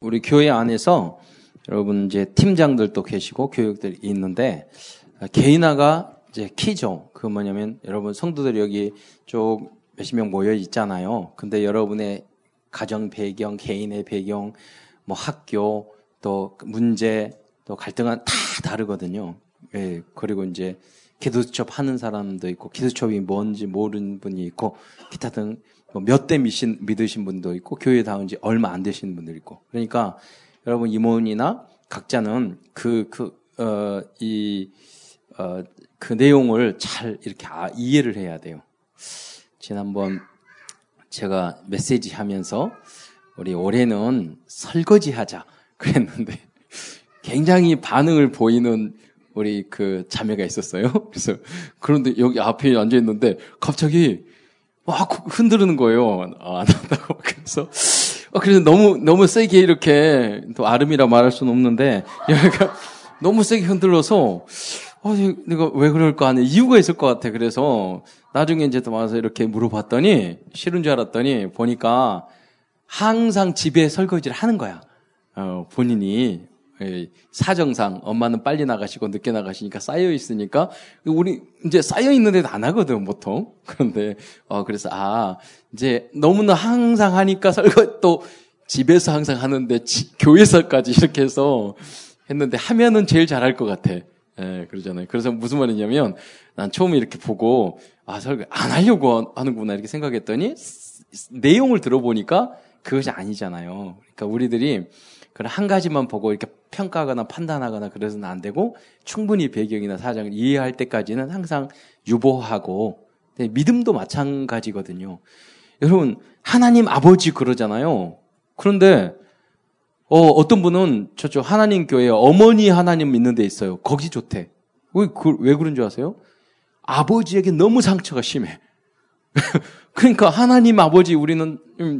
우리 교회 안에서 여러분 이제 팀장들도 계시고 교육들이 있는데 개인화가 이제 키죠. 그 뭐냐면 여러분 성도들이 여기 쭉 몇십 명 모여 있잖아요. 근데 여러분의 가정 배경, 개인의 배경, 뭐 학교, 또 문제, 또 갈등은 다 다르거든요. 예, 그리고 이제 기도첩 하는 사람도 있고, 기도첩이 뭔지 모르는 분이 있고, 기타 등뭐 몇대 믿으신 분도 있고 교회 다운 지 얼마 안 되시는 분들 있고 그러니까 여러분 임원이나 각자는 그 그 어이 어, 그 내용을 잘 이렇게 아, 이해를 해야 돼요. 지난번 제가 메시지 하면서 우리 올해는 설거지 하자 그랬는데 굉장히 반응을 보이는 우리 그 자매가 있었어요. 그래서 그런데 여기 앞에 앉아 있는데 갑자기 막 흔드는 거예요. 아, 안 한다고. 그래서, 어, 그래서 너무, 너무 세게 이렇게, 또 아름이라 말할 수는 없는데, 얘가 너무 세게 흔들어서, 어, 내가 왜 그럴까 하는 이유가 있을 것 같아. 그래서, 나중에 이제 또 와서 이렇게 물어봤더니, 싫은 줄 알았더니, 보니까, 항상 집에 설거지를 하는 거야. 어, 본인이. 예, 사정상 엄마는 빨리 나가시고 늦게 나가시니까 쌓여 있으니까 우리 이제 쌓여 있는 데도 안 하거든 보통 그런데 어 그래서 아 이제 너무나 항상 하니까 설거 또 집에서 항상 하는데 지, 교회에서까지 이렇게 해서 했는데 하면은 제일 잘할 것 같아. 예, 그러잖아요. 그래서 무슨 말이냐면 난 처음에 이렇게 보고 아 설거 안 하려고 하는구나 이렇게 생각했더니 내용을 들어보니까 그것이 아니잖아요. 그러니까 우리들이 그런 한 가지만 보고 이렇게 평가하거나 판단하거나 그래서는 안 되고 충분히 배경이나 사정을 이해할 때까지는 항상 유보하고 믿음도 마찬가지거든요. 여러분 하나님 아버지 그러잖아요. 그런데 어, 어떤 분은 저쪽 하나님 교회 어머니 하나님 믿는 데 있어요. 거기 좋대. 왜, 그, 왜 그런 줄 아세요? 아버지에게 너무 상처가 심해. 그러니까 하나님 아버지 우리는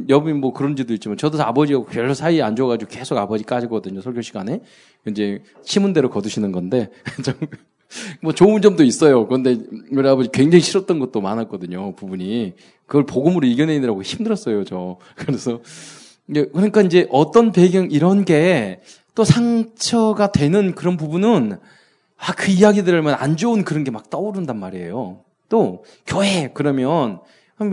여비 뭐 그런지도 있지만 저도 아버지하고 별로 사이 안 좋아가지고 계속 아버지 까지거든요 설교 시간에 이제 치문대로 거두시는 건데 뭐 좋은 점도 있어요. 그런데 우리 아버지 굉장히 싫었던 것도 많았거든요 부분이 그걸 복음으로 이겨내느라고 힘들었어요 저 그래서 그러니까 이제 어떤 배경 이런 게 또 상처가 되는 그런 부분은 아 그 이야기 들으면 안 좋은 그런 게 막 떠오른단 말이에요. 또 교회 그러면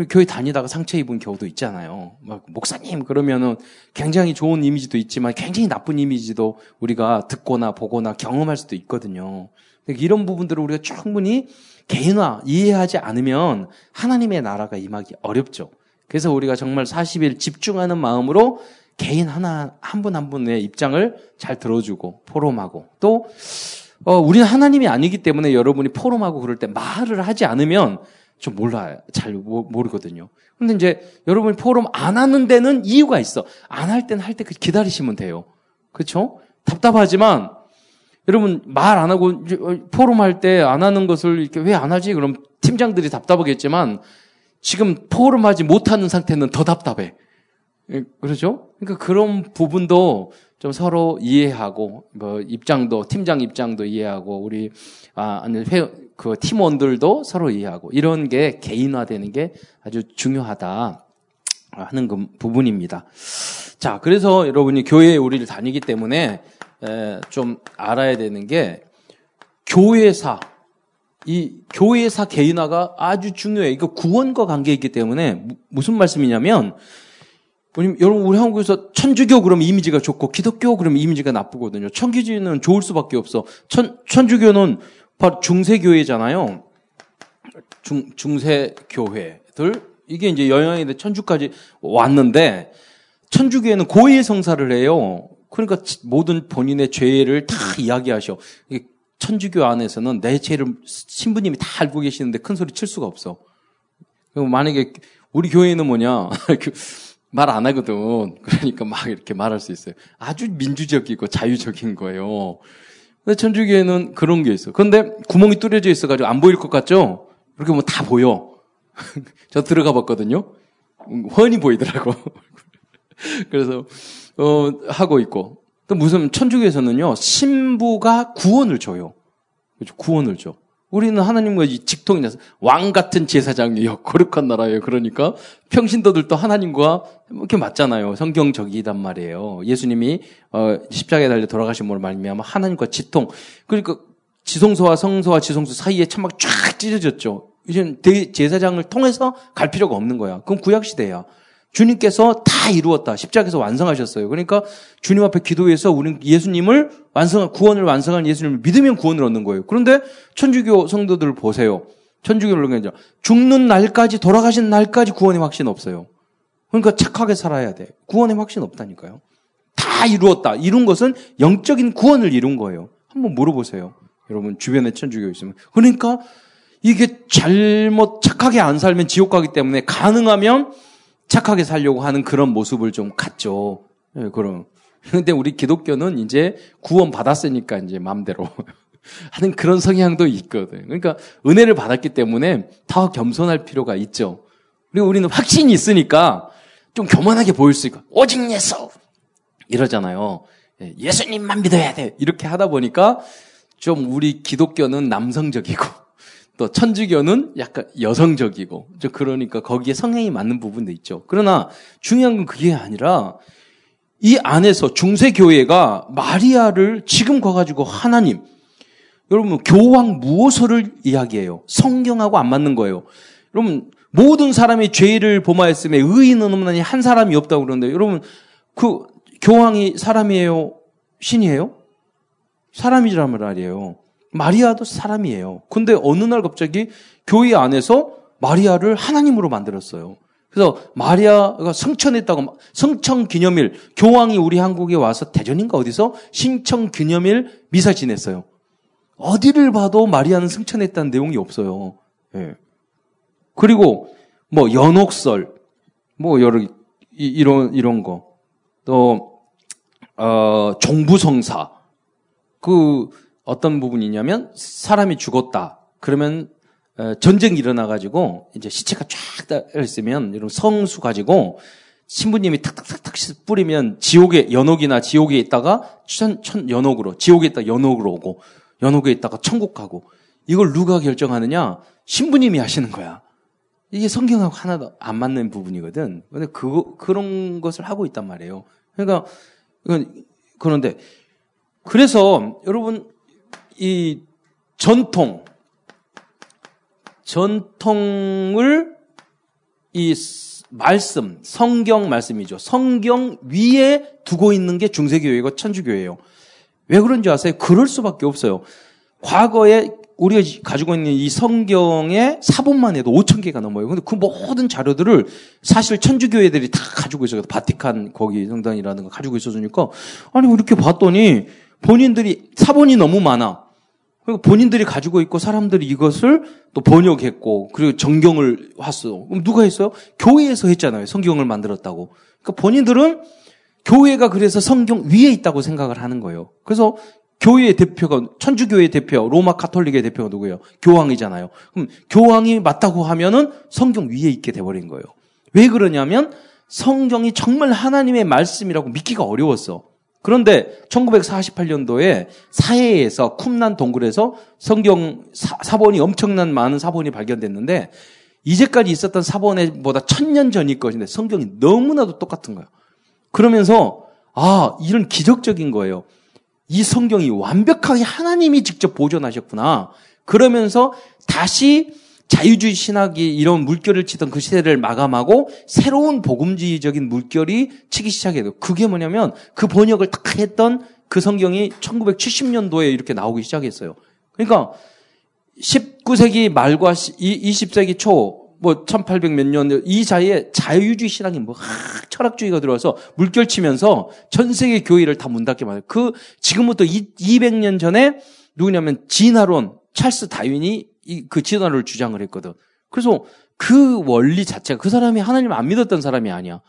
교회 다니다가 상처 입은 경우도 있잖아요. 막 목사님 그러면은 굉장히 좋은 이미지도 있지만 굉장히 나쁜 이미지도 우리가 듣거나 보거나 경험할 수도 있거든요. 이런 부분들을 우리가 충분히 개인화 이해하지 않으면 하나님의 나라가 임하기 어렵죠. 그래서 우리가 정말 40일 집중하는 마음으로 개인 하나 한 분한 분의 입장을 잘 들어주고 포럼하고 또 어, 우리는 하나님이 아니기 때문에 여러분이 포럼하고 그럴 때 말을 하지 않으면 좀 몰라요. 잘 모르거든요. 근데 이제 여러분이 포럼 안 하는 데는 이유가 있어. 안 할 때는 할 때 기다리시면 돼요. 그렇죠? 답답하지만 여러분 말 안 하고 어, 포럼 할 때 안 하는 것을 이렇게 왜 안 하지? 그럼 팀장들이 답답하겠지만 지금 포럼 하지 못하는 상태는 더 답답해. 예, 그렇죠? 그러니까 그런 부분도 좀 서로 이해하고 뭐 입장도 팀장 입장도 이해하고 우리 아 아니 그 팀원들도 서로 이해하고 이런 게 개인화되는 게 아주 중요하다 하는 그 부분입니다. 자, 그래서 여러분이 교회에 우리를 다니기 때문에 에, 좀 알아야 되는 게 교회사 이 교회사 개인화가 아주 중요해요. 이거 구원과 관계있기 때문에 무슨 말씀이냐면 여러분 우리 한국에서 천주교 그러면 이미지가 좋고 기독교 그러면 이미지가 나쁘거든요. 천주교는 좋을 수밖에 없어. 천 천주교는 바로 중세교회잖아요. 중 중세교회들 이게 이제 영향이 돼 천주까지 왔는데 천주교회는 고해 성사를 해요. 그러니까 모든 본인의 죄를 다 이야기하셔. 천주교 안에서는 내 죄를 신부님이 다 알고 계시는데 큰 소리 칠 수가 없어. 만약에 우리 교회는 뭐냐 그 말 안 하거든. 그러니까 막 이렇게 말할 수 있어요. 아주 민주적이고 자유적인 거예요. 근데 천주교에는 그런 게 있어. 그런데 구멍이 뚫려져 있어가지고 안 보일 것 같죠? 이렇게 뭐다 보여. 저 들어가 봤거든요. 훤히 보이더라고. 그래서, 어, 하고 있고. 또 무슨 천주교에서는요, 신부가 구원을 줘요. 그죠? 구원을 줘. 우리는 하나님과 직통이 나서 왕 같은 제사장이요. 거룩한 나라예요. 그러니까 평신도들도 하나님과 이렇게 맞잖아요. 성경적이단 말이에요. 예수님이 어, 십자가에 달려 돌아가신 분을 말미암아 하나님과 지통. 그러니까 지성소와 성소와 지성소 사이에 천막 쫙 찢어졌죠. 이제 제사장을 통해서 갈 필요가 없는 거야. 그건 구약 시대야. 주님께서 다 이루었다. 십자가에서 완성하셨어요. 그러니까 주님 앞에 기도해서 우리는 예수님을 완성, 구원을 완성한 예수님을 믿으면 구원을 얻는 거예요. 그런데 천주교 성도들 보세요. 천주교를 그냥 죽는 날까지 돌아가신 날까지 구원의 확신 없어요. 그러니까 착하게 살아야 돼. 구원의 확신 없다니까요. 다 이루었다. 이룬 것은 영적인 구원을 이룬 거예요. 한번 물어보세요. 여러분 주변에 천주교 있으면. 그러니까 이게 잘못 착하게 안 살면 지옥 가기 때문에 가능하면 착하게 살려고 하는 그런 모습을 좀 갖죠. 네, 그럼. 근데 우리 기독교는 이제 구원 받았으니까 이제 마음대로 하는 그런 성향도 있거든. 그러니까 은혜를 받았기 때문에 더 겸손할 필요가 있죠. 그리고 우리는 확신이 있으니까 좀 교만하게 보일 수 있고 오직 예수 이러잖아요. 예, 예수님만 믿어야 돼. 이렇게 하다 보니까 좀 우리 기독교는 남성적이고 또 천주교는 약간 여성적이고 좀 그러니까 거기에 성향이 맞는 부분도 있죠. 그러나 중요한 건 그게 아니라 이 안에서 중세 교회가 마리아를 지금 가가지고 하나님 여러분 교황 무엇을 이야기해요? 성경하고 안 맞는 거예요. 여러분 모든 사람이 죄를 범하였음에 의인은 없나니 한 사람이 없다고 그러는데 여러분 그 교황이 사람이에요? 신이에요? 사람이란 말이에요. 마리아도 사람이에요. 근데 어느 날 갑자기 교회 안에서 마리아를 하나님으로 만들었어요. 그래서 마리아가 승천했다고 승천 기념일 교황이 우리 한국에 와서 대전인가 어디서 신청 기념일 미사 지냈어요. 어디를 봐도 마리아는 승천했다는 내용이 없어요. 예. 그리고 뭐 연옥설 뭐 여러 이, 런 이런 거. 또 어, 종부성사 그 어떤 부분이냐면 사람이 죽었다. 그러면 어, 전쟁이 일어나가지고 이제 시체가 쫙 있으면 이런 성수 가지고 신부님이 탁탁탁탁 뿌리면 지옥에 연옥이나 지옥에 있다가 천, 천 연옥으로 지옥에 있다 연옥으로 오고 연옥에 있다가 천국 가고 이걸 누가 결정하느냐 신부님이 하시는 거야. 이게 성경하고 하나도 안 맞는 부분이거든. 근데 그 그런 것을 하고 있단 말이에요. 그러니까 그런데 그래서 여러분 이 전통, 전통을 이 말씀, 성경 말씀이죠. 성경 위에 두고 있는 게 중세교회고 천주교회예요. 왜 그런지 아세요? 그럴 수밖에 없어요. 과거에 우리가 가지고 있는 이 성경의 사본만 해도 5천 개가 넘어요. 근데 그 모든 자료들을 사실 천주교회들이 다 가지고 있어요. 바티칸 거기 성당이라는 거 가지고 있어주니까 아니 이렇게 봤더니 본인들이 사본이 너무 많아. 그리고 본인들이 가지고 있고 사람들이 이것을 또 번역했고 그리고 정경을 왔어. 그럼 누가 했어요? 교회에서 했잖아요. 성경을 만들었다고. 그러니까 본인들은 교회가 그래서 성경 위에 있다고 생각을 하는 거예요. 그래서 교회의 대표가 천주교회 대표, 로마 카톨릭의 대표가 누구예요? 교황이잖아요. 그럼 교황이 맞다고 하면은 성경 위에 있게 돼 버린 거예요. 왜 그러냐면 성경이 정말 하나님의 말씀이라고 믿기가 어려웠어. 그런데 1948년도에 사해에서 쿰난 동굴에서 성경 사, 본이 엄청난 많은 사본이 발견됐는데 이제까지 있었던 사본보다 천년 전일 것인데 성경이 너무나도 똑같은 거예요. 그러면서 아 이런 기적적인 거예요. 이 성경이 완벽하게 하나님이 직접 보존하셨구나. 그러면서 다시 자유주의 신학이 이런 물결을 치던 그 시대를 마감하고 새로운 복음주의적인 물결이 치기 시작해요. 그게 뭐냐면 그 번역을 딱 했던 그 성경이 1970년도에 이렇게 나오기 시작했어요. 그러니까 19세기 말과 20세기 초, 뭐 1800 몇 년 이 사이에 자유주의 신학이 뭐 철학주의가 들어와서 물결치면서 전 세계 교회를 다 문 닫게 만들어요. 그 지금부터 200년 전에 누구냐면 진화론 찰스 다윈이 그 진화를 주장을 했거든. 그래서 그 원리 자체가 그 사람이 하나님 안 믿었던 사람이 아니야.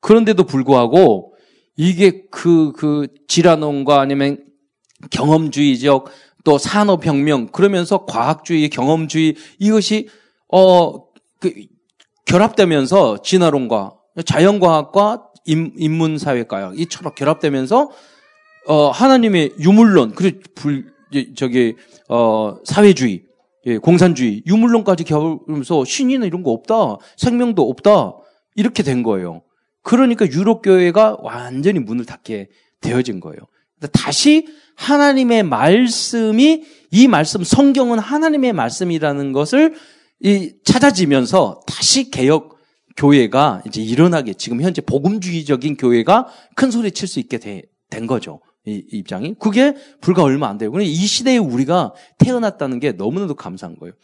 그런데도 불구하고 이게 그, 그 지라논과 아니면 경험주의적 또 산업혁명 그러면서 과학주의, 경험주의 이것이 어, 그 결합되면서 진화론과 자연과학과 인, 문사회과학 이처럼 결합되면서 어, 하나님의 유물론 그리고 불, 저기 어, 사회주의 예, 공산주의, 유물론까지 겨우면서 신이나 이런 거 없다. 생명도 없다. 이렇게 된 거예요. 그러니까 유럽 교회가 완전히 문을 닫게 되어진 거예요. 다시 하나님의 말씀이 이 말씀 성경은 하나님의 말씀이라는 것을 이 찾아지면서 다시 개혁 교회가 이제 일어나게 지금 현재 복음주의적인 교회가 큰 소리 칠 수 있게 되, 된 거죠. 이, 이 입장이. 그게 불과 얼마 안 돼요. 그런데 이 시대에 우리가 태어났다는 게 너무나도 감사한 거예요.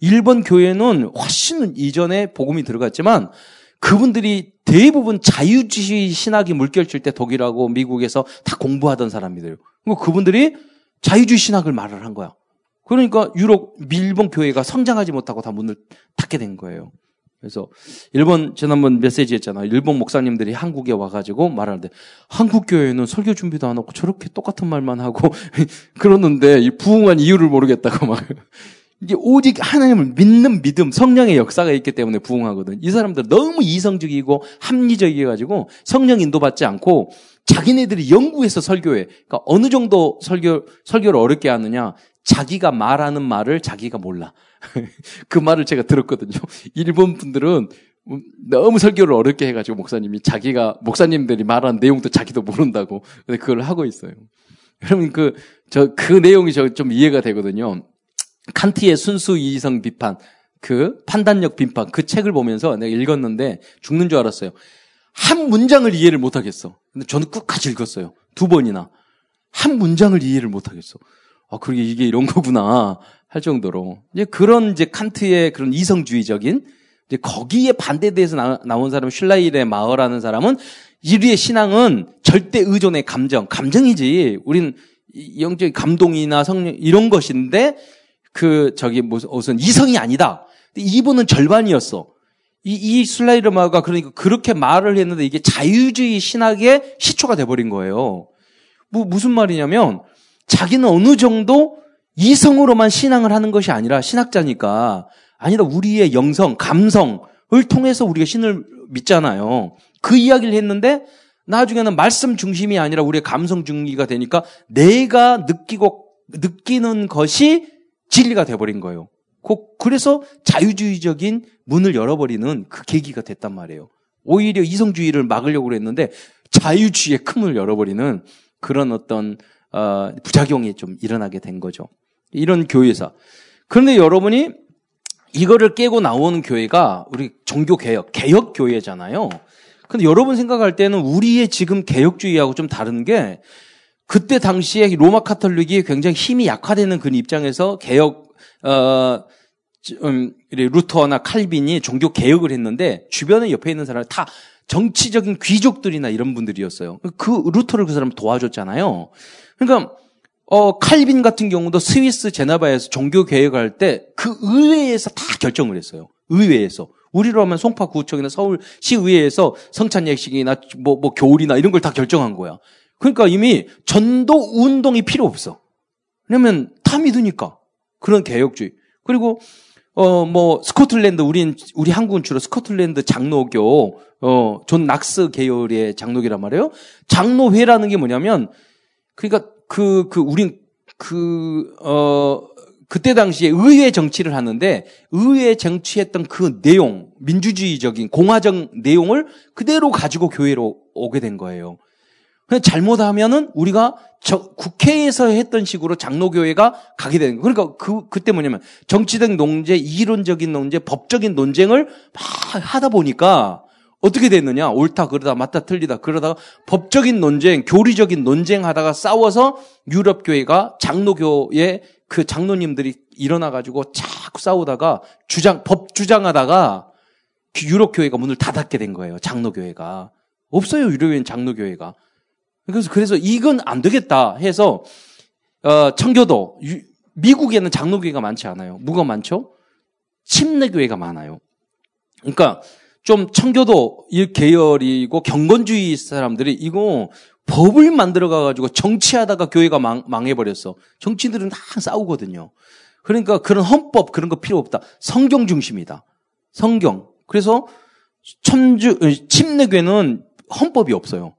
일본 교회는 훨씬 이전에 복음이 들어갔지만 그분들이 대부분 자유주의 신학이 물결칠 때 독일하고 미국에서 다 공부하던 사람이래요. 그분들이 자유주의 신학을 말을 한 거야. 그러니까 유럽, 일본 교회가 성장하지 못하고 다 문을 닫게 된 거예요. 그래서 일본 지난번 메시지 했잖아요. 일본 목사님들이 한국에 와가지고 말하는데 한국 교회는 설교 준비도 안 하고 저렇게 똑같은 말만 하고 그러는데 부흥한 이유를 모르겠다고 막 이게 오직 하나님을 믿는 믿음, 성령의 역사가 있기 때문에 부흥하거든. 이 사람들 너무 이성적이고 합리적이어가지고 성령 인도받지 않고 자기네들이 연구해서 설교해. 그러니까 어느 정도 설교 설교를 어렵게 하느냐? 자기가 말하는 말을 자기가 몰라. 그 말을 제가 들었거든요. 일본 분들은 너무 설교를 어렵게 해가지고 목사님이 자기가 목사님들이 말하는 내용도 자기도 모른다고 그걸 하고 있어요. 여러분 그저그 내용이 저 좀 이해가 되거든요. 칸트의 순수 이성 비판 그 판단력 비판 그 책을 보면서 내가 읽었는데 죽는 줄 알았어요. 한 문장을 이해를 못 하겠어. 근데 저는 끝까지 읽었어요. 두 번이나 한 문장을 이해를 못 하겠어. 아, 그러게 이게 이런 거구나. 할 정도로. 이제 그런 이제 칸트의 그런 이성주의적인 이제 거기에 반대돼서 나, 나온 사람 슐라일의 마어라는 사람은 인류의 신앙은 절대 의존의 감정, 감정이지. 우린 영적인 감동이나 성령 이런 것인데 그 저기 무슨 이성이 아니다. 이분은 절반이었어. 이, 이 슬라이르마가 그러니까 그렇게 말을 했는데 이게 자유주의 신학의 시초가 돼버린 거예요. 뭐 무슨 말이냐면 자기는 어느 정도 이성으로만 신앙을 하는 것이 아니라 신학자니까 아니라 우리의 영성, 감성을 통해서 우리가 신을 믿잖아요. 그 이야기를 했는데 나중에는 말씀 중심이 아니라 우리의 감성 중기가 되니까 내가 느끼고 느끼는 것이 진리가 돼버린 거예요. 그래서 자유주의적인 문을 열어버리는 그 계기가 됐단 말이에요. 오히려 이성주의를 막으려고 했는데 자유주의의 큰 문을 열어버리는 그런 어떤 어, 부작용이 좀 일어나게 된 거죠. 이런 교회사. 그런데 여러분이 이거를 깨고 나오는 교회가 우리 종교 개혁, 개혁 교회잖아요. 근데 여러분 생각할 때는 우리의 지금 개혁주의하고 좀 다른 게 그때 당시에 로마 카톨릭이 굉장히 힘이 약화되는 그 입장에서 개혁 어 음, 루터나 칼빈이 종교 개혁을 했는데 주변에 옆에 있는 사람이 다 정치적인 귀족들이나 이런 분들이었어요. 그 루터를 그 사람 도와줬잖아요. 그러니까 어, 칼빈 같은 경우도 스위스 제나바에서 종교 개혁할 때 그 의회에서 다 결정을 했어요. 의회에서. 우리로 하면 송파 구청이나 서울 시의회에서 성찬 예식이나 뭐, 뭐 교울이나 이런 걸 다 결정한 거야. 그러니까 이미 전도 운동이 필요 없어. 왜냐면 다 믿으니까. 그런 개혁주의. 그리고 어 뭐 스코틀랜드 우린 우리 한국은 주로 스코틀랜드 장로교 어 존 낙스 계열의 장로교란 말이에요. 장로회라는 게 뭐냐면 그러니까 그, 그, 우린 그, 어, 그때 당시에 의회 정치를 하는데 의회 정치했던 그 내용, 민주주의적인 공화적 내용을 그대로 가지고 교회로 오게 된 거예요. 근데 잘못하면은 우리가 저 국회에서 했던 식으로 장로교회가 가게 되는 거예요. 그러니까 그, 그때 뭐냐면 정치적 논제, 이론적인 논제, 법적인 논쟁을 막 하다 보니까 어떻게 됐느냐? 옳다, 그러다, 맞다, 틀리다, 그러다가 법적인 논쟁, 교리적인 논쟁 하다가 싸워서 유럽교회가 장로교의 그 장로님들이 일어나가지고 자꾸 싸우다가 주장, 법 주장하다가 유럽교회가 문을 닫았게 된 거예요. 장로교회가. 없어요, 유럽교회는 장로교회가. 그래서, 그래서 이건 안 되겠다 해서, 어, 청교도, 유, 미국에는 장로교회가 많지 않아요. 뭐가 많죠? 침례교회가 많아요. 그러니까, 좀 청교도 계열이고 경건주의 사람들이 이거 법을 만들어 가가지고 정치하다가 교회가 망, 망해버렸어. 정치인들은 다 싸우거든요. 그러니까 그런 헌법 그런 거 필요 없다. 성경 중심이다. 성경. 그래서 천주 침례교회는 헌법이 없어요.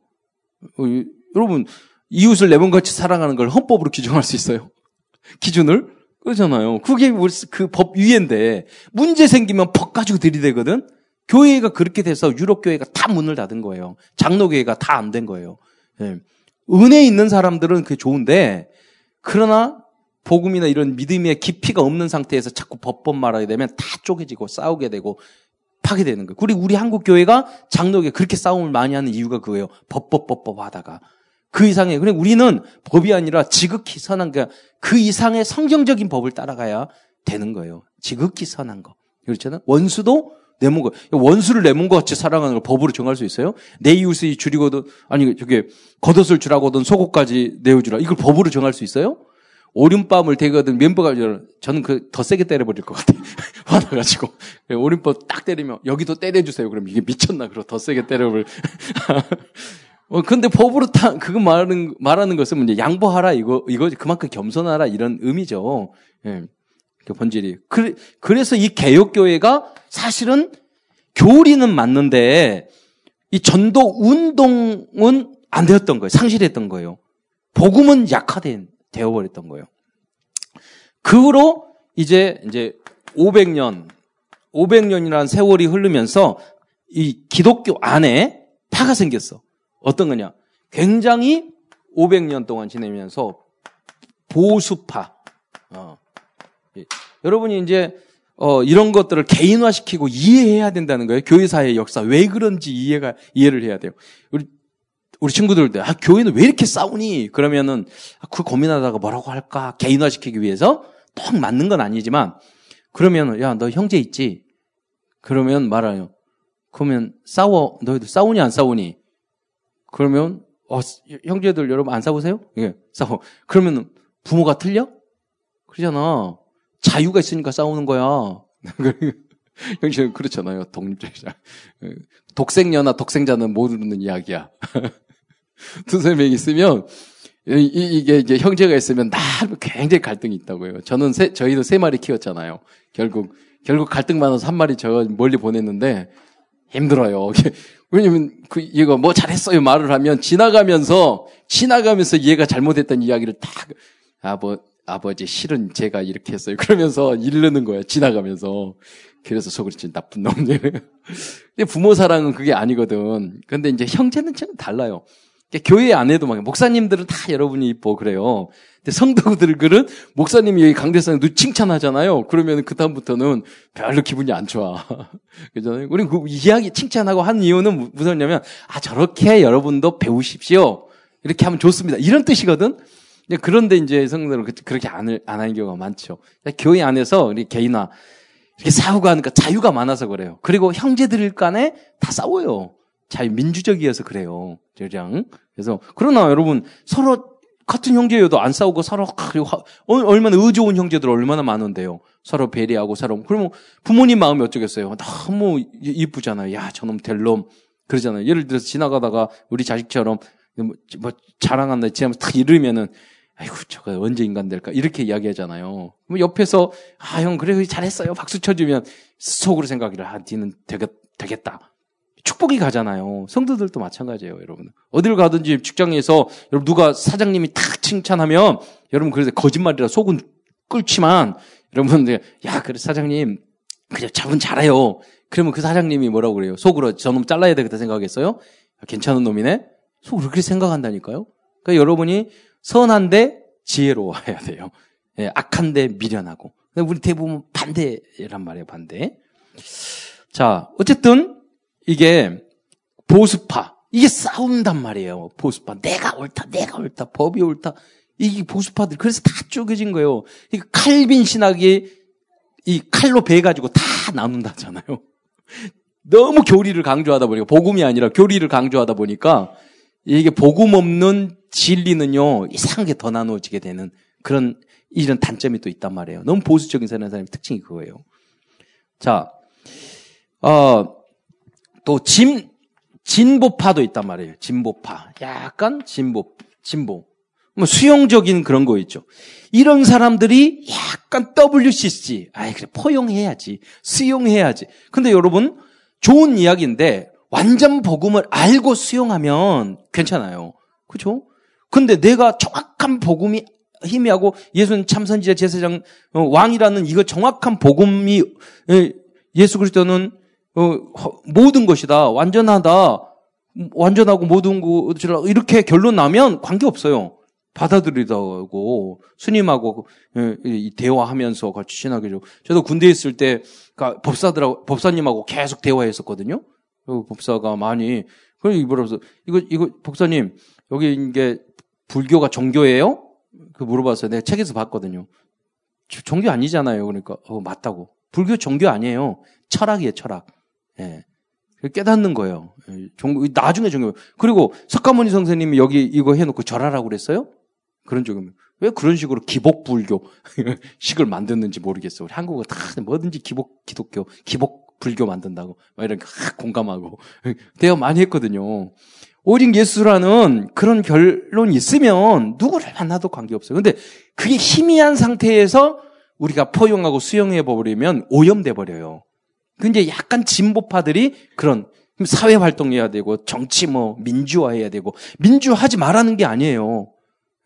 어, 여러분 이웃을 내 몸같이 사랑하는 걸 헌법으로 규정할 수 있어요. 기준을 그러잖아요. 그게 그 법 위인데 문제 생기면 법 가지고 들이대거든. 교회가 그렇게 돼서 유럽 교회가 다 문을 닫은 거예요. 장로 교회가 다 안 된 거예요. 예. 은혜 있는 사람들은 그게 좋은데 그러나 복음이나 이런 믿음의 깊이가 없는 상태에서 자꾸 법법 말하게 되면 다 쪼개지고 싸우게 되고 파괴되는 거예요. 그리고 우리 한국 교회가 장로교 그렇게 싸움을 많이 하는 이유가 그거예요. 법법법법 하다가 그 이상의 그냥 우리는 법이 아니라 지극히 선한 그 이상의 성경적인 법을 따라가야 되는 거예요. 지극히 선한 거. 그렇잖아요. 원수도 내몬 거. 원수를 내몬 것 같이 사랑하는 걸 법으로 정할 수 있어요? 내 이웃이 줄이거든, 아니, 저게, 겉옷을 주라고든 속옷까지 내어주라. 이걸 법으로 정할 수 있어요? 오륜밤을 대거든 멤버가, 저는 그 더 세게 때려버릴 것 같아요. 화나가지고. 오륜밤 딱 때리면, 여기도 때려주세요. 그럼 이게 미쳤나? 그럼 더 세게 때려버릴. 어, 근데 법으로 타, 그거 말하는, 말하는 것은 이제 양보하라, 이거, 이거 그만큼 겸손하라, 이런 의미죠. 예. 그 본질이. 그, 그래서 이 개혁교회가 사실은 교리는 맞는데 이 전도 운동은 안 되었던 거예요. 상실했던 거예요. 복음은 약화된, 되어버렸던 거예요. 그 후로 이제, 이제 500년, 500년이라는 세월이 흐르면서 이 기독교 안에 파가 생겼어. 어떤 거냐? 굉장히 500년 동안 지내면서 보수파, 어, 여러분이 이제 어, 이런 것들을 개인화시키고 이해해야 된다는 거예요. 교회사의 역사 왜 그런지 이해가 이해를 해야 돼요. 우리 우리 친구들도 아 교회는 왜 이렇게 싸우니? 그러면은 아, 그 고민하다가 뭐라고 할까 개인화시키기 위해서 딱 맞는 건 아니지만 그러면 야 너 형제 있지? 그러면 말아요. 그러면 싸워 너희들 싸우니 안 싸우니? 그러면 어, 형제들 여러분 안 싸우세요? 예, 싸워. 그러면 부모가 틀려? 그러잖아. 자유가 있으니까 싸우는 거야. 형제 그렇잖아요. 독립주의자. 독생녀나 독생자는 모르는 이야기야. 두세 명 있으면 이, 게 이제 형제가 있으면 나 굉장히 갈등이 있다고요. 저는 세, 저희도 세 마리 키웠잖아요. 결국 결국 갈등 많아서 한 마리 저 멀리 보냈는데 힘들어요. 왜냐면 그 얘가 뭐 잘했어요 말을 하면 지나가면서 지나가면서 얘가 잘못했던 이야기를 딱아뭐 아버지 실은 제가 이렇게 했어요. 그러면서 이르는 거야 지나가면서 그래서 속으로 진 나쁜 놈들. 근데 부모 사랑은 그게 아니거든. 근데 이제 형제는 좀 달라요. 교회 안에도 막 목사님들은 다 여러분이 이뻐 그래요. 근데 성도들은 목사님이 여기 강대상에 누 칭찬하잖아요. 그러면 그 다음부터는 별로 기분이 안 좋아. 그잖아요. 우리 그 이야기 칭찬하고 한 이유는 무슨냐면 아 저렇게 여러분도 배우십시오. 이렇게 하면 좋습니다. 이런 뜻이거든. 그런데 이제 성도들은 그렇게 안, 안 하는 경우가 많죠. 교회 안에서 우리 개인화 이렇게 싸우고 하니까 자유가 많아서 그래요. 그리고 형제들 간에 다 싸워요. 자유 민주적이어서 그래요. 저랑 그래서 그러나 여러분 서로 같은 형제여도 안 싸우고 서로 어, 얼마나 의좋은 형제들 얼마나 많은데요. 서로 배려하고 서로 그러면 부모님 마음이 어쩌겠어요. 너무 이쁘잖아요. 야 저놈 될 놈. 그러잖아요. 예를 들어서 지나가다가 우리 자식처럼 뭐, 뭐 자랑한다 지나면서 탁 이르면은 아이고 저거 언제 인간 될까 이렇게 이야기하잖아요. 뭐 옆에서 아 형 그래 잘했어요 박수 쳐주면 속으로 생각이를 아 니는 되겠, 되겠다. 축복이 가잖아요. 성도들도 마찬가지예요, 여러분. 어딜 가든지 직장에서 여러분 누가 사장님이 탁 칭찬하면 여러분 그래서 거짓말이라 속은 끓지만 여러분들 야 그래 사장님 그래 저분 잘해요. 그러면 그 사장님이 뭐라고 그래요? 속으로 저놈 잘라야 되겠다 생각했어요? 괜찮은 놈이네. 속으로 그렇게 생각한다니까요. 그러니까 여러분이 선한데 지혜로워야 돼요. 예, 악한데 미련하고. 우리 대부분 반대란 말이에요, 반대. 자, 어쨌든 이게 보수파. 이게 싸운단 말이에요. 보수파. 내가 옳다, 내가 옳다, 법이 옳다. 이게 보수파들. 그래서 다 쪼개진 거예요. 이 칼빈 신학이 이 칼로 베가지고 다 나눈다잖아요. 너무 교리를 강조하다 보니까, 복음이 아니라 교리를 강조하다 보니까, 이게 복음 없는 진리는요, 이상하게 더 나누어지게 되는 그런, 이런 단점이 또 있단 말이에요. 너무 보수적인 사는 사람의 특징이 그거예요. 자, 어, 또 진, 진보파도 있단 말이에요. 진보파. 약간 진보, 진보. 뭐 수용적인 그런 거 있죠. 이런 사람들이 약간 WCC. 아이, 그래, 포용해야지. 수용해야지. 근데 여러분, 좋은 이야기인데, 완전 복음을 알고 수용하면 괜찮아요. 그죠? 근데 내가 정확한 복음이 희미하고 예수는 참선지자 제사장 어, 왕이라는 이거 정확한 복음이 예, 예수 그리스도는 어, 모든 것이다 완전하다 완전하고 모든 거 이렇게 결론 나면 관계 없어요. 받아들이다고 스님하고 예, 대화하면서 같이 친하게 좀. 저도 군대 에 있을 때 그러니까 법사들하고 법사님하고 계속 대화했었거든요. 그 법사가 많이 그래 이보러서 이거 이거 법사님 여기 이게 불교가 종교예요? 그 물어봤어요. 내가 책에서 봤거든요. 종교 아니잖아요. 그러니까 어 맞다고. 불교 종교 아니에요. 철학이에요, 철학. 예. 깨닫는 거예요. 예, 종, 나중에 종교. 그리고 석가모니 선생님이 여기 이거 해놓고 절하라고 그랬어요? 그런 쪽이면. 왜 그런 식으로 기복불교 식을 만드는지 모르겠어. 우리 한국은 다 뭐든지 기복 기독교, 기복 불교 만든다고. 막 이렇게 공감하고. 대화 많이 했거든요. 오직 예수라는 그런 결론이 있으면 누구를 만나도 관계없어요. 근데 그게 희미한 상태에서 우리가 포용하고 수용해 버리면 오염돼 버려요. 근데 약간 진보파들이 그런 사회 활동해야 되고 정치 뭐 민주화해야 되고 민주화하지 말라는 게 아니에요.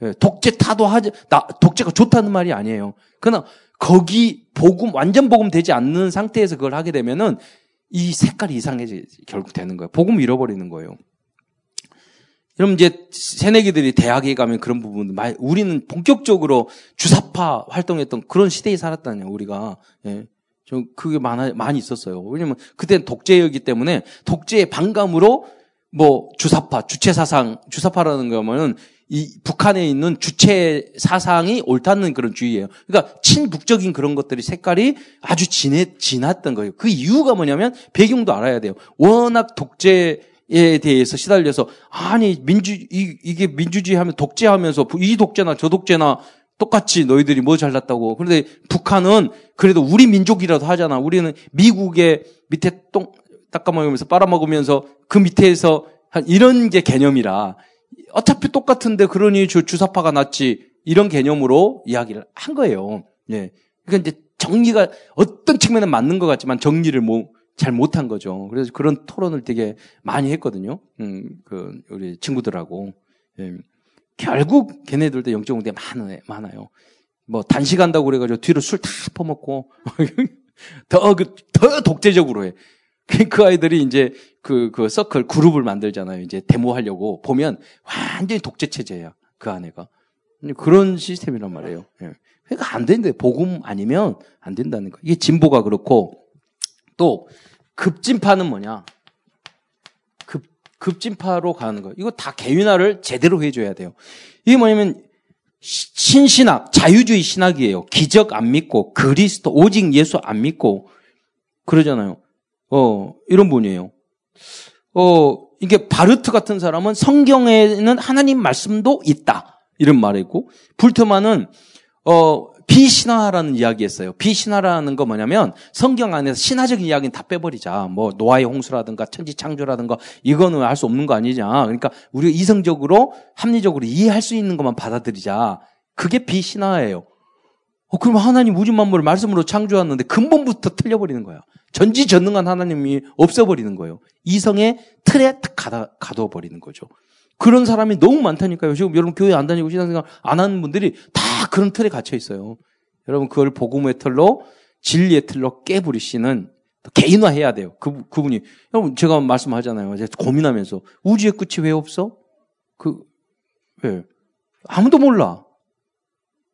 예, 독재 타도하지 나 독재가 좋다는 말이 아니에요. 그러나 거기 복음 완전 복음 되지 않는 상태에서 그걸 하게 되면은 이 색깔이 이상해지 결국 되는 거예요. 복음 잃어버리는 거예요. 여러분 이제 새내기들이 대학에 가면 그런 부분도 많이 우리는 본격적으로 주사파 활동했던 그런 시대에 살았다냐 우리가 예. 좀 그게 많아 많이 있었어요. 왜냐면 그때는 독재였기 때문에 독재의 반감으로 뭐 주사파 주체 사상 주사파라는 거면은 이 북한에 있는 주체 사상이 옳다는 그런 주의예요. 그러니까 친북적인 그런 것들이 색깔이 아주 진해, 진했던 거예요. 그 이유가 뭐냐면 배경도 알아야 돼요. 워낙 독재 에 대해서 시달려서 아니 민주 이, 이게 민주주의 하면 독재하면서 이 독재나 저 독재나 똑같이 너희들이 뭐 잘났다고. 그런데 북한은 그래도 우리 민족이라도 하잖아. 우리는 미국의 밑에 똥 닦아먹으면서 빨아먹으면서 그 밑에서 한 이런 게 개념이라 어차피 똑같은데 그러니 주, 주사파가 낫지 이런 개념으로 이야기를 한 거예요. 예. 그러니까 이제 정리가 어떤 측면은 맞는 것 같지만 정리를 뭐 잘 못한 거죠. 그래서 그런 토론을 되게 많이 했거든요. 음, 그 우리 친구들하고. 예. 결국 걔네들도 영적 공대 많아요. 많아요. 뭐 단식한다고 그래가지고 뒤로 술 다 퍼먹고 더, 그, 더 독재적으로 해. 그, 그 아이들이 이제 그, 그 서클 그룹을 만들잖아요. 이제 데모하려고 보면 완전히 독재 체제야. 그 아내가. 그런 시스템이란 말이에요. 예. 그러니까 안 된대. 복음 아니면 안 된다는 거. 이게 진보가 그렇고 또 급진파는 뭐냐? 급 급진파로 가는 거. 이거 다 개윤화를 제대로 해줘야 돼요. 이게 뭐냐면 신신학, 자유주의 신학이에요. 기적 안 믿고 그리스도 오직 예수 안 믿고 그러잖아요. 어 이런 분이에요. 어 이게 바르트 같은 사람은 성경에는 하나님 말씀도 있다 이런 말이고 불트만은 어 비신화라는 이야기였어요. 비신화라는 거 뭐냐면 성경 안에서 신화적인 이야기는 다 빼버리자. 뭐 노아의 홍수라든가 천지 창조라든가 이거는 알수 없는 거 아니냐. 그러니까 우리가 이성적으로 합리적으로 이해할 수 있는 것만 받아들이자. 그게 비신화예요. 어, 그럼 하나님 우주 만물을 말씀으로 창조했는데 근본부터 틀려버리는 거야. 전지전능한 하나님이 없어버리는 거예요. 이성의 틀에 탁 가다, 가둬버리는 거죠. 그런 사람이 너무 많다니까요. 지금 여러분 교회 안 다니고 신앙생활 안 하는 분들이 다 그런 틀에 갇혀 있어요. 여러분 그걸 복음의 틀로 진리의 틀로 깨부리시는 개인화해야 돼요. 그 그분이 여러분 제가 말씀하잖아요. 제가 고민하면서 우주의 끝이 왜 없어? 그 왜? 아무도 몰라.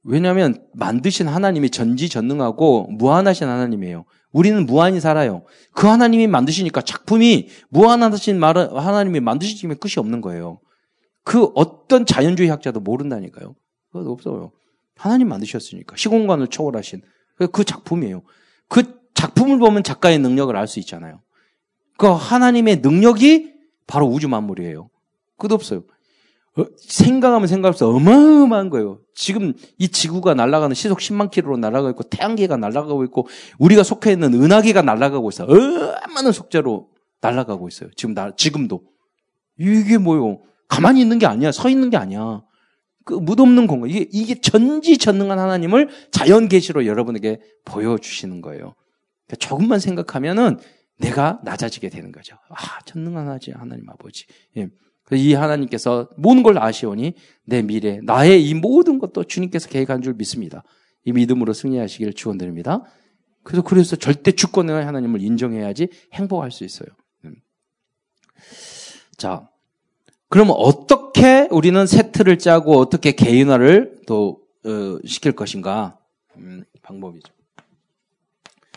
왜냐하면 만드신 하나님이 전지전능하고 무한하신 하나님이에요. 우리는 무한히 살아요. 그 하나님이 만드시니까 작품이 무한하신 하나님이 만드시면 끝이 없는 거예요. 그 어떤 자연주의 학자도 모른다니까요. 그거 없어요. 하나님 만드셨으니까. 시공간을 초월하신. 그 작품이에요. 그 작품을 보면 작가의 능력을 알 수 있잖아요. 그 하나님의 능력이 바로 우주 만물이에요. 끝없어요. 어, 생각하면 생각할수록 어마어마한 거예요. 지금 이 지구가 날아가는 시속 10만 킬로로 날아가고 있고 태양계가 날아가고 있고 우리가 속해 있는 은하계가 날아가고 있어요. 얼마나 속자로 날아가고 있어요. 지금 나 지금도 이게 뭐요? 가만히 있는 게 아니야. 서 있는 게 아니야. 그 무덤는 공간. 이게, 이게 전지전능한 하나님을 자연 계시로 여러분에게 보여주시는 거예요. 그러니까 조금만 생각하면은 내가 낮아지게 되는 거죠. 아, 전능한 하지 하나님 아버지. 예. 이 하나님께서 모든 걸 아시오니 내 미래, 나의 이 모든 것도 주님께서 계획한 줄 믿습니다. 이 믿음으로 승리하시기를 축원드립니다. 그래서 그래서 절대 주권의 하나님을 인정해야지 행복할 수 있어요. 음. 자, 그러면 어떻게 우리는 세트를 짜고 어떻게 개인화를 또 어, 시킬 것인가 음, 방법이죠.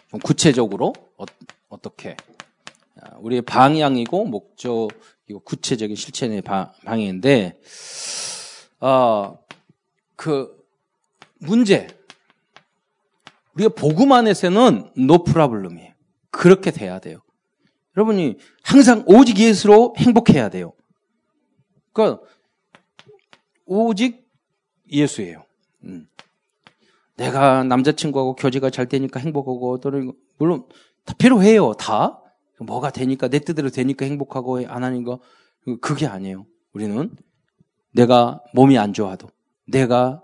좀 구체적으로 어, 떻게 우리의 방향이고 목적 이거 구체적인 실천의 방향인데 어, 그 문제 우리가 복음 안에서는 노 프라블럼이에요. 그렇게 돼야 돼요. 여러분이 항상 오직 예수로 행복해야 돼요. 그러니까 오직 예수예요. 음. 내가 남자친구하고 교제가 잘 되니까 행복하고 또는 물론 다 필요해요. 다 뭐가 되니까 내 뜻대로 되니까 행복하고 안 하는 거 그게 아니에요. 우리는 내가 몸이 안 좋아도 내가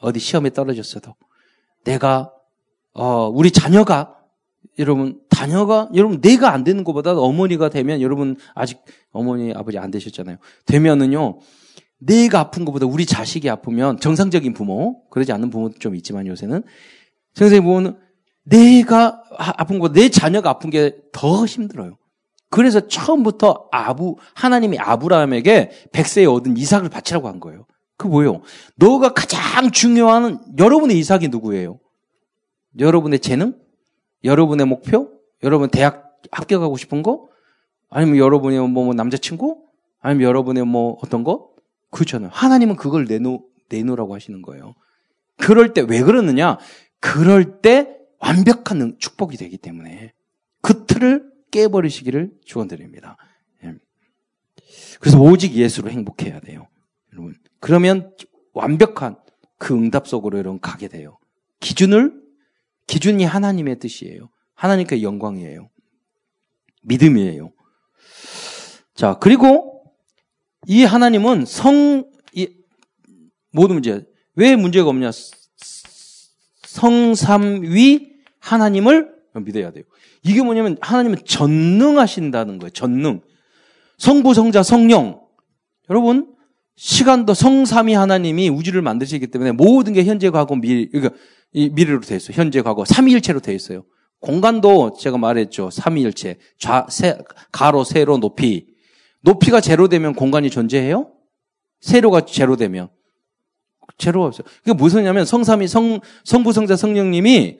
어디 시험에 떨어졌어도 내가 어 우리 자녀가 여러분 자녀가 여러분 내가 안 되는 것보다 어머니가 되면 여러분 아직 어머니 아버지 안 되셨잖아요. 되면은요 내가 아픈 것보다 우리 자식이 아프면 정상적인 부모 그러지 않는 부모도 좀 있지만 요새는 정상적인 부모는 내가 아픈 거, 내 자녀가 아픈 게 더 힘들어요. 그래서 처음부터 아부, 하나님이 아브라함에게 백세에 얻은 이삭을 바치라고 한 거예요. 그 뭐예요? 너가 가장 중요한 여러분의 이삭이 누구예요? 여러분의 재능? 여러분의 목표? 여러분 대학 합격하고 싶은 거? 아니면 여러분의 뭐, 뭐 남자친구? 아니면 여러분의 뭐 어떤 거? 그렇잖아요. 하나님은 그걸 내놓, 내놓으라고 하시는 거예요. 그럴 때 왜 그러느냐? 그럴 때 완벽한 축복이 되기 때문에 그 틀을 깨버리시기를 축원드립니다. 예. 그래서 오직 예수로 행복해야 돼요. 여러분. 그러면 완벽한 그 응답 속으로 여러분 가게 돼요. 기준을 기준이 하나님의 뜻이에요. 하나님께 영광이에요. 믿음이에요. 자, 그리고 이 하나님은 성, 이, 모든 문제, 왜 문제가 없냐? 성삼위 하나님을 믿어야 돼요. 이게 뭐냐면 하나님은 전능하신다는 거예요. 전능. 성부, 성자, 성령. 여러분, 시간도 성삼위 하나님이 우주를 만드시기 때문에 모든 게 현재, 과거, 미래, 그러니까 이 미래로 되어 있어요. 현재, 과거, 삼위일체로 되어 있어요. 공간도 제가 말했죠. 삼위일체. 좌, 세, 가로, 세로, 높이. 높이가 제로 되면 공간이 존재해요? 세로가 제로 되면. 제로가 없어요. 그게 무슨 냐면 성삼위, 성, 성부, 성자, 성령님이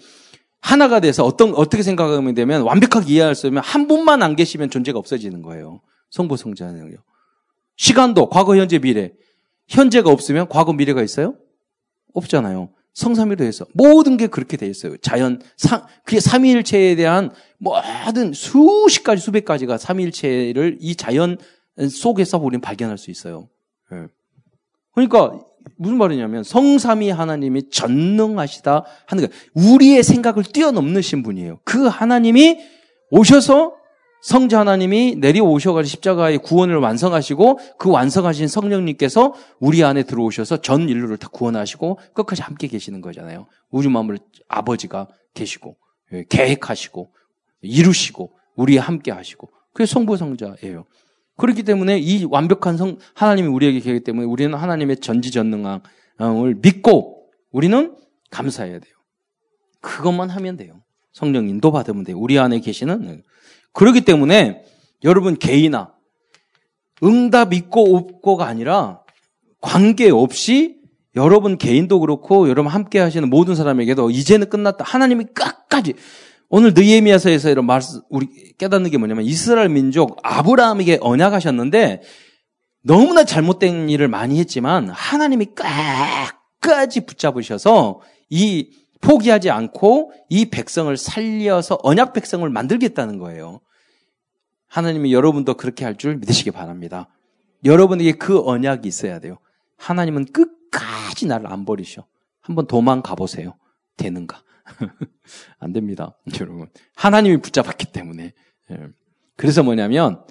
하나가 돼서 어떤, 어떻게 생각하면 되면 완벽하게 이해할 수 있으면 한 분만 안 계시면 존재가 없어지는 거예요. 성부, 성자는요. 시간도 과거, 현재, 미래. 현재가 없으면 과거, 미래가 있어요? 없잖아요. 성삼위로 해서 모든 게 그렇게 돼 있어요. 자연 사, 그게 삼위일체에 대한 모든 수십 가지 수백 가지가 삼위일체를 이 자연 속에서 우리는 발견할 수 있어요. 예. 그러니까 무슨 말이냐면 성삼위 하나님이 전능하시다 하는 거 우리의 생각을 뛰어넘으신 분이에요. 그 하나님이 오셔서 성자 하나님이 내려오셔가지고 십자가의 구원을 완성하시고 그 완성하신 성령님께서 우리 안에 들어오셔서 전 인류를 다 구원하시고 끝까지 함께 계시는 거잖아요. 우주 만물 아버지가 계시고 예, 계획하시고 이루시고 우리와 함께 하시고 그게 성부 성자예요. 그렇기 때문에 이 완벽한 성 하나님이 우리에게 계기 때문에 우리는 하나님의 전지전능함을 믿고 우리는 감사해야 돼요. 그것만 하면 돼요. 성령 인도 받으면 돼요. 우리 안에 계시는 그렇기 때문에 여러분 개인아 응답 있고 없고가 아니라 관계없이 여러분 개인도 그렇고 여러분 함께 하시는 모든 사람에게도 이제는 끝났다. 하나님이 끝까지 오늘 느에미아서에서 이런 말씀 우리 깨닫는 게 뭐냐면 이스라엘 민족 아브라함에게 언약하셨는데 너무나 잘못된 일을 많이 했지만 하나님이 끝까지 붙잡으셔서 이 포기하지 않고 이 백성을 살려서 언약 백성을 만들겠다는 거예요. 하나님이 여러분도 그렇게 할 줄 믿으시기 바랍니다. 여러분에게 그 언약이 있어야 돼요. 하나님은 끝까지 나를 안 버리셔. 한번 도망가 보세요. 되는가? 안 됩니다. 여러분. 하나님이 붙잡았기 때문에. 예. 그래서 뭐냐면,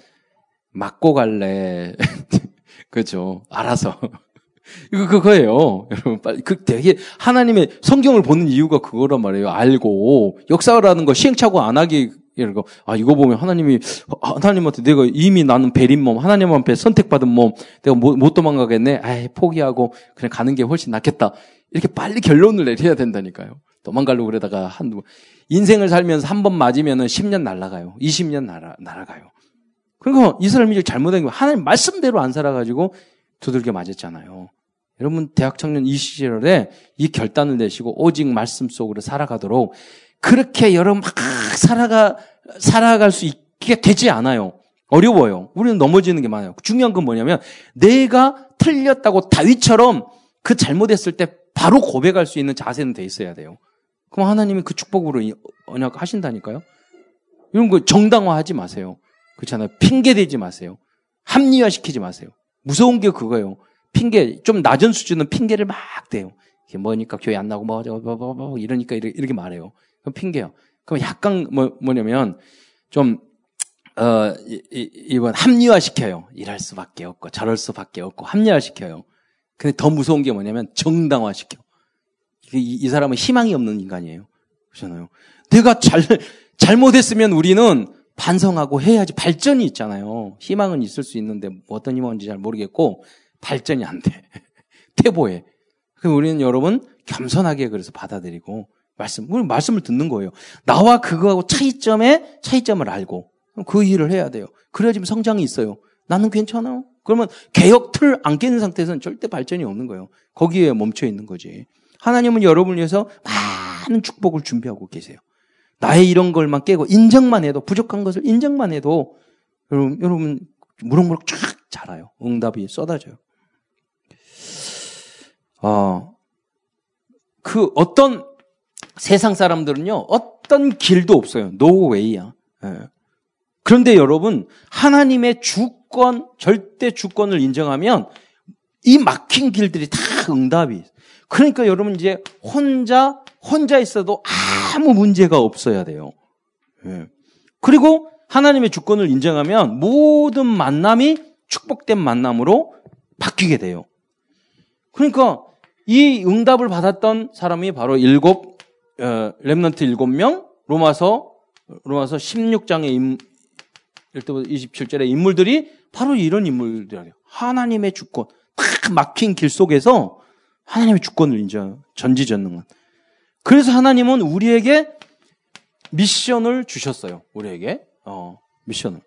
맞고 갈래. 그죠. 알아서. 이거 그거예요. 여러분, 빨리. 그 되게, 하나님의 성경을 보는 이유가 그거란 말이에요. 알고. 역사라는 거 시행착오 안 하기 이러고, 아, 이거 보면 하나님이, 하나님한테 내가 이미 나는 베린 몸, 하나님 앞에 선택받은 몸, 내가 못, 못 도망가겠네? 아이, 포기하고 그냥 가는 게 훨씬 낫겠다. 이렇게 빨리 결론을 내려야 된다니까요. 도망가려고 그러다가 한두, 인생을 살면서 한 번 맞으면은 10년 날아가요. 20년 날아, 날아가요. 그러니까 이스라엘 민족 잘못한 게 하나님 말씀대로 안 살아가지고 두들겨 맞았잖아요. 여러분 대학 청년 이 시절에 이 결단을 내시고 오직 말씀 속으로 살아가도록 그렇게 여러분 막 살아가 살아갈 수 있게 되지 않아요. 어려워요. 우리는 넘어지는 게 많아요. 중요한 건 뭐냐면 내가 틀렸다고 다윗처럼 그 잘못했을 때 바로 고백할 수 있는 자세는 돼 있어야 돼요. 그럼 하나님이 그 축복으로 언약 하신다니까요. 이런 거 정당화하지 마세요. 그렇잖아요. 핑계 대지 마세요. 합리화시키지 마세요. 무서운 게 그거예요. 핑계, 좀 낮은 수준은 핑계를 막 대요. 이게 뭐니까 교회 안 나고 뭐, 뭐, 뭐, 뭐, 이러니까 이렇게 말해요. 그럼 핑계요. 그럼 약간 뭐, 뭐냐면 좀, 어, 이, 이 번 합리화 시켜요. 이럴 수밖에 없고, 저럴 수밖에 없고, 합리화 시켜요. 근데 더 무서운 게 뭐냐면 정당화 시켜. 이, 이 사람은 희망이 없는 인간이에요. 그렇잖아요. 내가 잘, 잘못했으면 우리는 반성하고 해야지 발전이 있잖아요. 희망은 있을 수 있는데 뭐 어떤 희망인지 잘 모르겠고 발전이 안 돼. 태보해. 그럼 우리는 여러분 겸손하게 그래서 받아들이고 말씀, 우리 말씀을 듣는 거예요. 나와 그거하고 차이점에 차이점을 알고 그 일을 해야 돼요. 그래야지 성장이 있어요. 나는 괜찮아. 그러면 개혁 틀 안 깨는 상태에서는 절대 발전이 없는 거예요. 거기에 멈춰 있는 거지. 하나님은 여러분을 위해서 많은 축복을 준비하고 계세요. 나의 이런 걸만 깨고 인정만 해도 부족한 것을 인정만 해도 여러분 여러분 무럭무럭 쫙 자라요. 응답이 쏟아져요. 어, 그 어떤 세상 사람들은요 어떤 길도 없어요. 노웨이야. 예. 그런데 여러분 하나님의 주권 절대 주권을 인정하면 이 막힌 길들이 다 응답이. 그러니까 여러분 이제 혼자 혼자 있어도 아무 문제가 없어야 돼요. 예. 그리고 하나님의 주권을 인정하면 모든 만남이 축복된 만남으로 바뀌게 돼요. 그러니까 이 응답을 받았던 사람이 바로 일곱 어, 렘넌트 일곱 명 로마서 로마서 16장의 임, 1절부터 27절의 인물들이 바로 이런 인물들이에요. 하나님의 주권. 딱 막힌 길 속에서 하나님의 주권을 인정, 전지전능한. 그래서 하나님은 우리에게 미션을 주셨어요. 우리에게. 어, 미션을.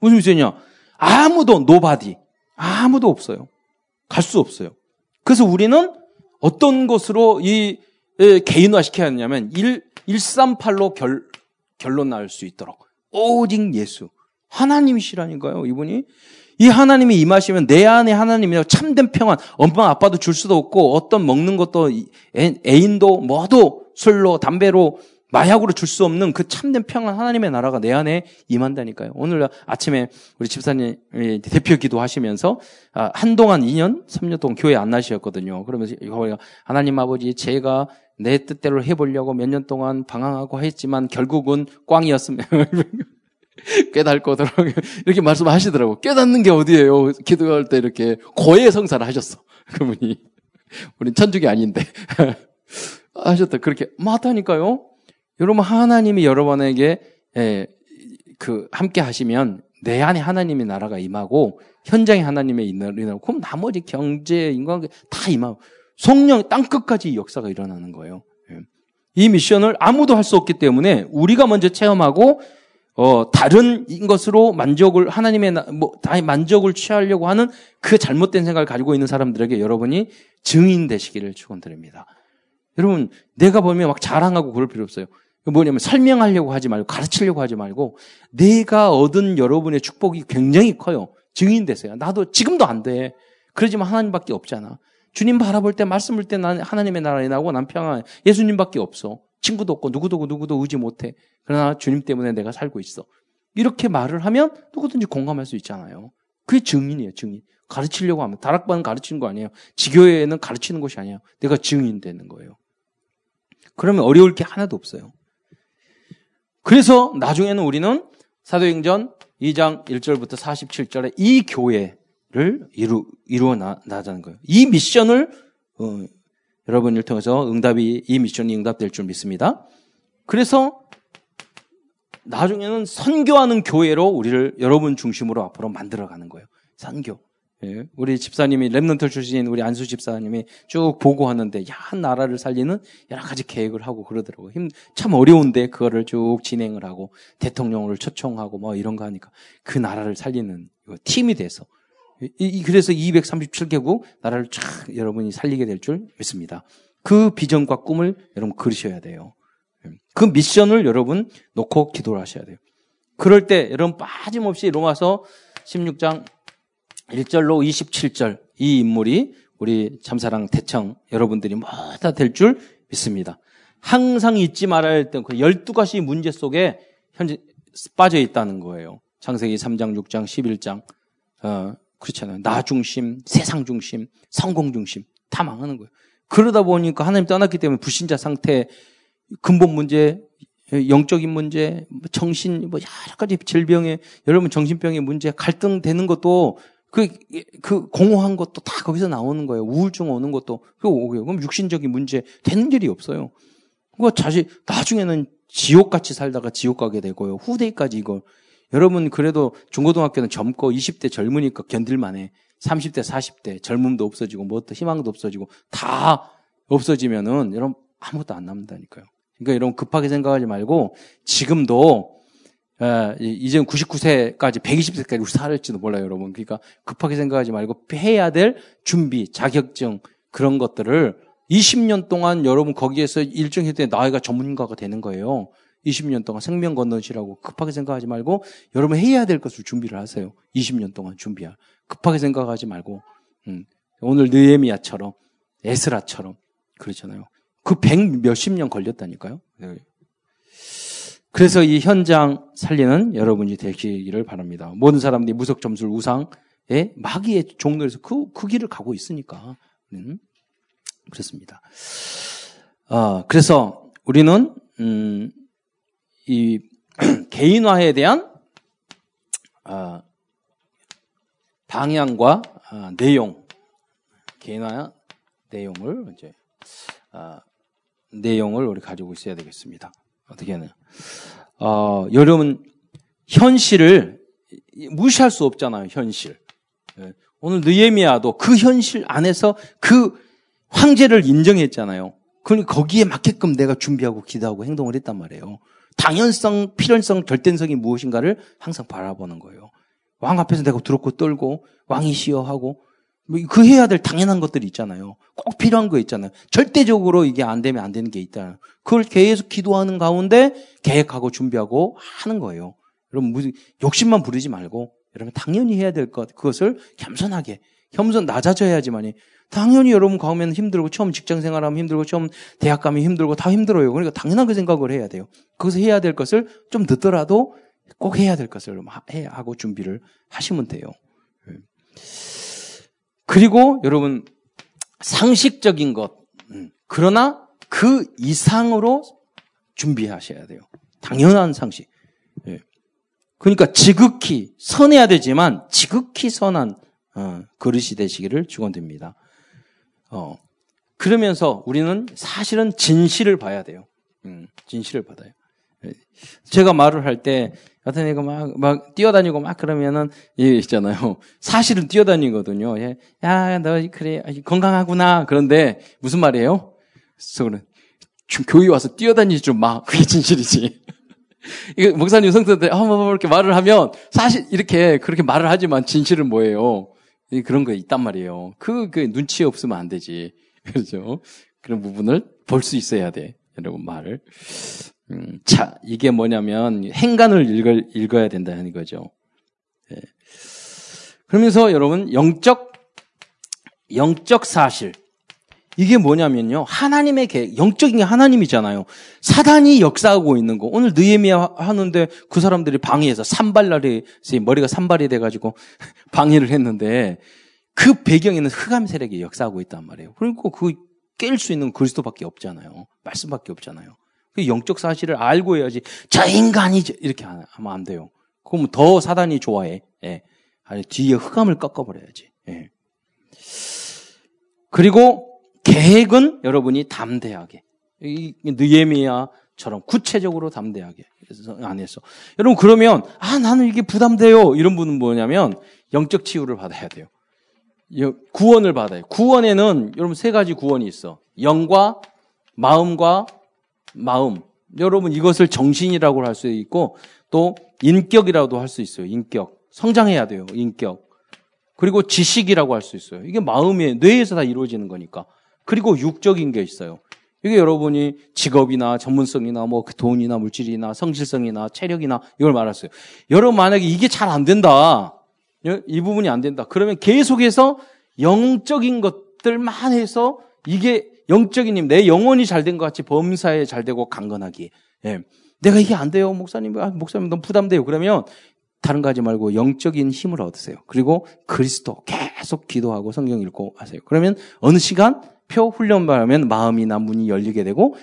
무슨 미션이냐? 아무도, nobody. 아무도 없어요. 갈 수 없어요. 그래서 우리는 어떤 것으로 이 개인화 시켜야 하냐면 1, 138로 결, 결론 날수 있도록. 오직 예수. 하나님이시라니까요, 이분이. 이 하나님이 임하시면 내 안에 하나님이 참된 평안, 엄마 아빠도 줄 수도 없고 어떤 먹는 것도 애인도 뭐도 술로 담배로 마약으로 줄 수 없는 그 참된 평안 하나님의 나라가 내 안에 임한다니까요. 오늘 아침에 우리 집사님 대표 기도하시면서 아, 한동안 2년, 3년 동안 교회 안 나시었거든요. 그러면서 하나님 아버지 제가 내 뜻대로 해보려고 몇 년 동안 방황하고 했지만 결국은 꽝이었으면 깨닫고더라고요. 이렇게 말씀하시더라고. 깨닫는 게 어디예요? 기도할 때 이렇게 고해 성사를 하셨어. 그분이. 우린 천주교 아닌데. 하셨다. 그렇게 맞다니까요. 여러분 하나님이 여러분에게 예, 그 함께 하시면 내 안에 하나님의 나라가 임하고 현장에 하나님의 임하고 그럼 나머지 경제 인간관계 다 임하고 성령 땅 끝까지 역사가 일어나는 거예요. 예. 이 미션을 아무도 할 수 없기 때문에 우리가 먼저 체험하고 어, 다른 것으로 만족을, 하나님의, 뭐, 다 만족을 취하려고 하는 그 잘못된 생각을 가지고 있는 사람들에게 여러분이 증인 되시기를 축원드립니다. 여러분, 내가 보면 막 자랑하고 그럴 필요 없어요. 뭐냐면 설명하려고 하지 말고 가르치려고 하지 말고 내가 얻은 여러분의 축복이 굉장히 커요. 증인 되세요. 나도 지금도 안 돼. 그러지만 하나님밖에 없잖아. 주님 바라볼 때 말씀을 때 나는 하나님의 나라에 나오고 난 평안. 예수님밖에 없어. 친구도 없고 누구도 누구도 의지 못해. 그러나 주님 때문에 내가 살고 있어. 이렇게 말을 하면 누구든지 공감할 수 있잖아요. 그게 증인이에요, 증인. 가르치려고 하면. 다락방은 가르치는 거 아니에요. 지교회는 가르치는 것이 아니에요. 내가 증인 되는 거예요. 그러면 어려울 게 하나도 없어요. 그래서 나중에는 우리는 사도행전 2장 1절부터 47절에 이 교회 를 이루, 이루어 나, 나자는 거예요. 이 미션을, 어, 여러분을 통해서 응답이, 이 미션이 응답될 줄 믿습니다. 그래서 나중에는 선교하는 교회로 우리를 여러분 중심으로 앞으로 만들어가는 거예요. 선교. 예, 우리 집사님이 랩런트 출신인 우리 안수 집사님이 쭉 보고 하는데 야 나라를 살리는 여러 가지 계획을 하고 그러더라고요. 힘, 참 어려운데 그거를 쭉 진행을 하고 대통령을 초청하고 뭐 이런 거 하니까 그 나라를 살리는 팀이 돼서 그래서 237개국 나라를 쫙 여러분이 살리게 될 줄 믿습니다. 그 비전과 꿈을 여러분 그리셔야 돼요. 그 미션을 여러분 놓고 기도를 하셔야 돼요. 그럴 때 여러분 빠짐없이 로마서 16장 1절로 27절 이 인물이 우리 참사랑 대청 여러분들이 뭐다 될 줄 믿습니다. 항상 잊지 말아야 할그 12가지 문제 속에 현재 빠져 있다는 거예요. 창세기 3장, 6장, 11장. 어, 그렇잖아요. 나 중심, 세상 중심, 성공 중심 다 망하는 거예요. 그러다 보니까 하나님 떠났기 때문에 불신자 상태, 근본 문제, 영적인 문제, 뭐 정신, 뭐 여러 가지 질병에, 여러분 정신병의 문제, 갈등되는 것도 그, 그 공허한 것도 다 거기서 나오는 거예요. 우울증 오는 것도 그거 오고요. 그럼 육신적인 문제 되는 일이 없어요. 그거 자식 나중에는 지옥같이 살다가 지옥 가게 되고요. 후대까지 이거 여러분 그래도 중고등학교는 젊고 20대 젊으니까 견딜만해. 30대 40대 젊음도 없어지고 뭐또 희망도 없어지고 다 없어지면은 여러분 아무것도 안 남는다니까요. 그러니까 여러분 급하게 생각하지 말고 지금도 예, 이제 99세까지 120세까지 우리 살을지도 몰라요, 여러분. 그러니까 급하게 생각하지 말고 해야 될 준비, 자격증 그런 것들을 20년 동안 여러분 거기에서 일정했을 때 나이가 전문가가 되는 거예요. 20년 동안 생명 건너시라고 급하게 생각하지 말고 여러분 해야 될 것을 준비를 하세요. 20년 동안 준비할. 급하게 생각하지 말고 음, 오늘 느에미아처럼 에스라처럼 그렇잖아요. 그 백 몇십 년 걸렸다니까요. 네. 그래서 이 현장 살리는 여러분이 되시기를 바랍니다. 모든 사람들이 무속 점술 우상의 마귀의 종로에서 그, 그 길을 가고 있으니까. 음, 그렇습니다. 어, 그래서 우리는, 음, 이 개인화에 대한, 어, 방향과 어, 내용, 개인화 내용을 이제, 어, 내용을 우리 가지고 있어야 되겠습니다. 어떻게 하냐. 어, 여러분, 현실을 무시할 수 없잖아요, 현실. 예. 오늘 느에미아도 그 현실 안에서 그 황제를 인정했잖아요. 그러니 거기에 맞게끔 내가 준비하고 기도하고 행동을 했단 말이에요. 당연성, 필연성, 절대성이 무엇인가를 항상 바라보는 거예요. 왕 앞에서 내가 두렵고 떨고 왕이시여 하고 뭐그 해야 될 당연한 것들이 있잖아요. 꼭 필요한 거 있잖아요. 절대적으로 이게 안 되면 안 되는 게 있다. 그걸 계속 기도하는 가운데 계획하고 준비하고 하는 거예요. 여러분 무슨 욕심만 부리지 말고 여러분 당연히 해야 될 것 그것을 겸손하게 겸손 낮아져야지만이 당연히 여러분 가면 힘들고 처음 직장 생활하면 힘들고 처음 대학 가면 힘들고 다 힘들어요. 그러니까 당연하게 생각을 해야 돼요. 그것을 해야 될 것을 좀 늦더라도 꼭 해야 될 것을 해 하고 준비를 하시면 돼요. 그리고 여러분 상식적인 것 음, 그러나 그 이상으로 준비하셔야 돼요. 당연한 상식. 예. 그러니까 지극히 선해야 되지만 지극히 선한 어, 그릇이 되시기를 축원드립니다. 어, 그러면서 우리는 사실은 진실을 봐야 돼요. 음, 진실을 받아요. 예. 제가 말을 할때 어떤 애가 막, 막 뛰어다니고 막 그러면은, 이 있잖아요. 사실은 뛰어다니거든요. 예. 야, 너, 그래, 건강하구나. 그런데, 무슨 말이에요? 그래서 그래. 교회 와서 뛰어다니지 좀 마. 그게 진실이지. 이거 목사님 성도들 한번 뭐 이렇게 말을 하면, 사실, 이렇게, 그렇게 말을 하지만 진실은 뭐예요? 그런 거 있단 말이에요. 그, 그, 눈치 없으면 안 되지. 그렇죠? 그런 부분을 볼 수 있어야 돼. 여러분 말을. 음, 자, 이게 뭐냐면 행간을 읽어, 읽어야 된다는 거죠. 예. 그러면서 여러분 영적 영적 사실 이게 뭐냐면요 하나님의 계획 영적인 게 하나님이잖아요. 사단이 역사하고 있는 거 오늘 느에미야 하는데 그 사람들이 방해해서 산발날이 머리가 산발이 돼 가지고 방해를 했는데 그 배경에는 흑암 세력이 역사하고 있단 말이에요. 그러니까 그 깰 수 있는 그리스도밖에 없잖아요. 말씀밖에 없잖아요. 그 영적 사실을 알고 해야지. 저 인간이 이렇게 하면 안 돼요. 그러면 더 사단이 좋아해. 예. 아니, 뒤에 흑암을 꺾어버려야지. 예. 그리고 계획은 여러분이 담대하게. 이 느에미야 처럼 구체적으로 담대하게 안에서. 여러분 그러면 아 나는 이게 부담돼요. 이런 분은 뭐냐면 영적 치유를 받아야 돼요. 구원을 받아요. 구원에는 여러분 세 가지 구원이 있어. 영과 마음과 마음. 여러분 이것을 정신이라고 할 수 있고 또 인격이라도 할 수 있어요. 인격. 성장해야 돼요 인격. 그리고 지식이라고 할 수 있어요. 이게 마음의 뇌에서 다 이루어지는 거니까 그리고 육적인 게 있어요 이게 여러분이 직업이나 전문성이나 뭐 그 돈이나 물질이나 성실성이나 체력이나 이걸 말했어요. 여러분 만약에 이게 잘 안 된다. 이 부분이 안 된다. 그러면 계속해서 영적인 것들만 해서 이게 영적인 힘, 내 영혼이 잘 된 것 같이 범사에 잘 되고 강건하기. 예. 내가 이게 안 돼요. 목사님, 아, 목사님 너무 부담돼요. 그러면 다른 거 하지 말고 영적인 힘을 얻으세요. 그리고 그리스도 계속 기도하고 성경 읽고 하세요. 그러면 어느 시간 표 훈련만 하면 마음이나 문이 열리게 되고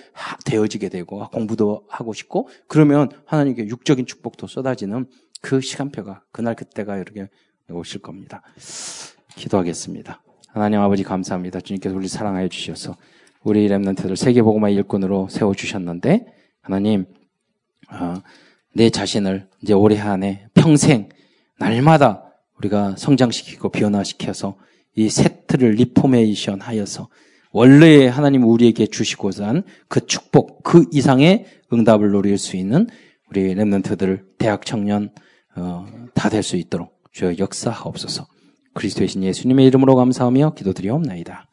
되어지게 되고 공부도 하고 싶고 그러면 하나님께 육적인 축복도 쏟아지는 그 시간표가 그날 그때가 이렇게 오실 겁니다. 기도하겠습니다. 하나님 아버지 감사합니다. 주님께서 우리 사랑하여 주셔서 우리 Remnant들 세계복음화 일꾼으로 세워 주셨는데 하나님 어, 내 자신을 이제 올해 안에 평생 날마다 우리가 성장시키고 변화시켜서 이 세트를 reformation 하여서 원래 하나님 우리에게 주시고자 한 그 축복, 그 이상의 응답을 누릴 수 있는 우리 Remnant들, 대학 청년 어, 다 될 수 있도록 주여 역사하옵소서. 그리스도의 신 예수님의 이름으로 감사하며 기도드리옵나이다.